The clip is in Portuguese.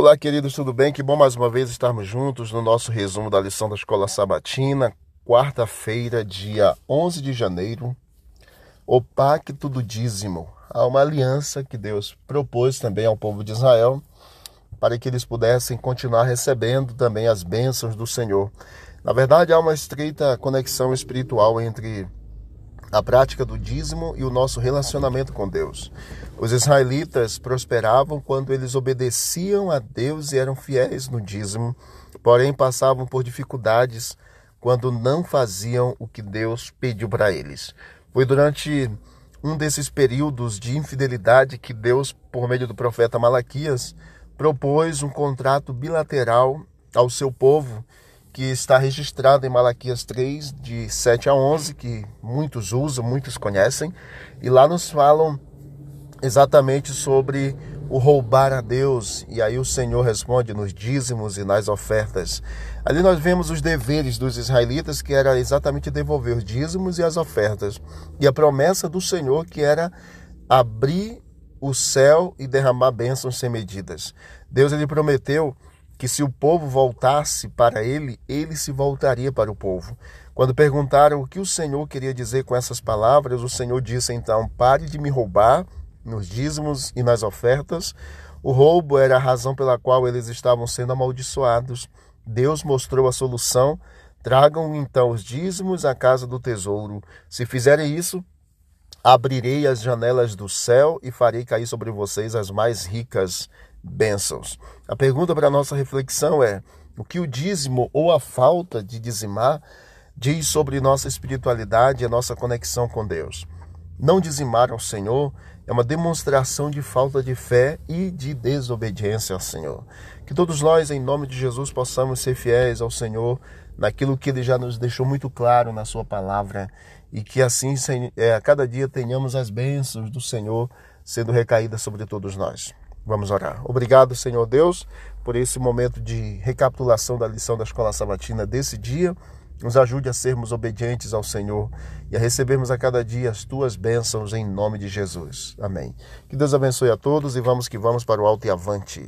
Olá, queridos, tudo bem? Que bom mais uma vez estarmos juntos no nosso resumo da lição da Escola Sabatina, quarta-feira, dia 11 de janeiro. O Pacto do Dízimo. Há uma aliança que Deus propôs também ao povo de Israel para que eles pudessem continuar recebendo também as bênçãos do Senhor. Na verdade, há uma estreita conexão espiritual entre a prática do dízimo e o nosso relacionamento com Deus. Os israelitas prosperavam quando eles obedeciam a Deus e eram fiéis no dízimo, porém passavam por dificuldades quando não faziam o que Deus pediu para eles. Foi durante um desses períodos de infidelidade que Deus, por meio do profeta Malaquias, propôs um contrato bilateral ao seu povo que está registrado em Malaquias 3, de 7 a 11, que muitos usam, muitos conhecem, e lá nos falam exatamente sobre o roubar a Deus, e aí o Senhor responde nos dízimos e nas ofertas. Ali nós vemos os deveres dos israelitas, que era exatamente devolver os dízimos e as ofertas, e a promessa do Senhor, que era abrir o céu e derramar bênçãos sem medidas. Deus ele prometeu que se o povo voltasse para ele, ele se voltaria para o povo. Quando perguntaram o que o Senhor queria dizer com essas palavras, o Senhor disse então: pare de me roubar nos dízimos e nas ofertas. O roubo era a razão pela qual eles estavam sendo amaldiçoados. Deus mostrou a solução. Tragam então os dízimos à casa do tesouro. Se fizerem isso, abrirei as janelas do céu e farei cair sobre vocês as mais ricas bênçãos. A pergunta para a nossa reflexão é: o que o dízimo ou a falta de dizimar diz sobre nossa espiritualidade e nossa conexão com Deus? Não dizimar ao Senhor é uma demonstração de falta de fé e de desobediência ao Senhor. Que todos nós, em nome de Jesus, possamos ser fiéis ao Senhor naquilo que Ele já nos deixou muito claro na Sua palavra e que assim é, a cada dia tenhamos as bênçãos do Senhor sendo recaídas sobre todos nós. Vamos orar. Obrigado, Senhor Deus, por esse momento de recapitulação da lição da escola sabatina desse dia. Nos ajude a sermos obedientes ao Senhor e a recebermos a cada dia as tuas bênçãos em nome de Jesus. Amém. Que Deus abençoe a todos e vamos que vamos para o alto e avante.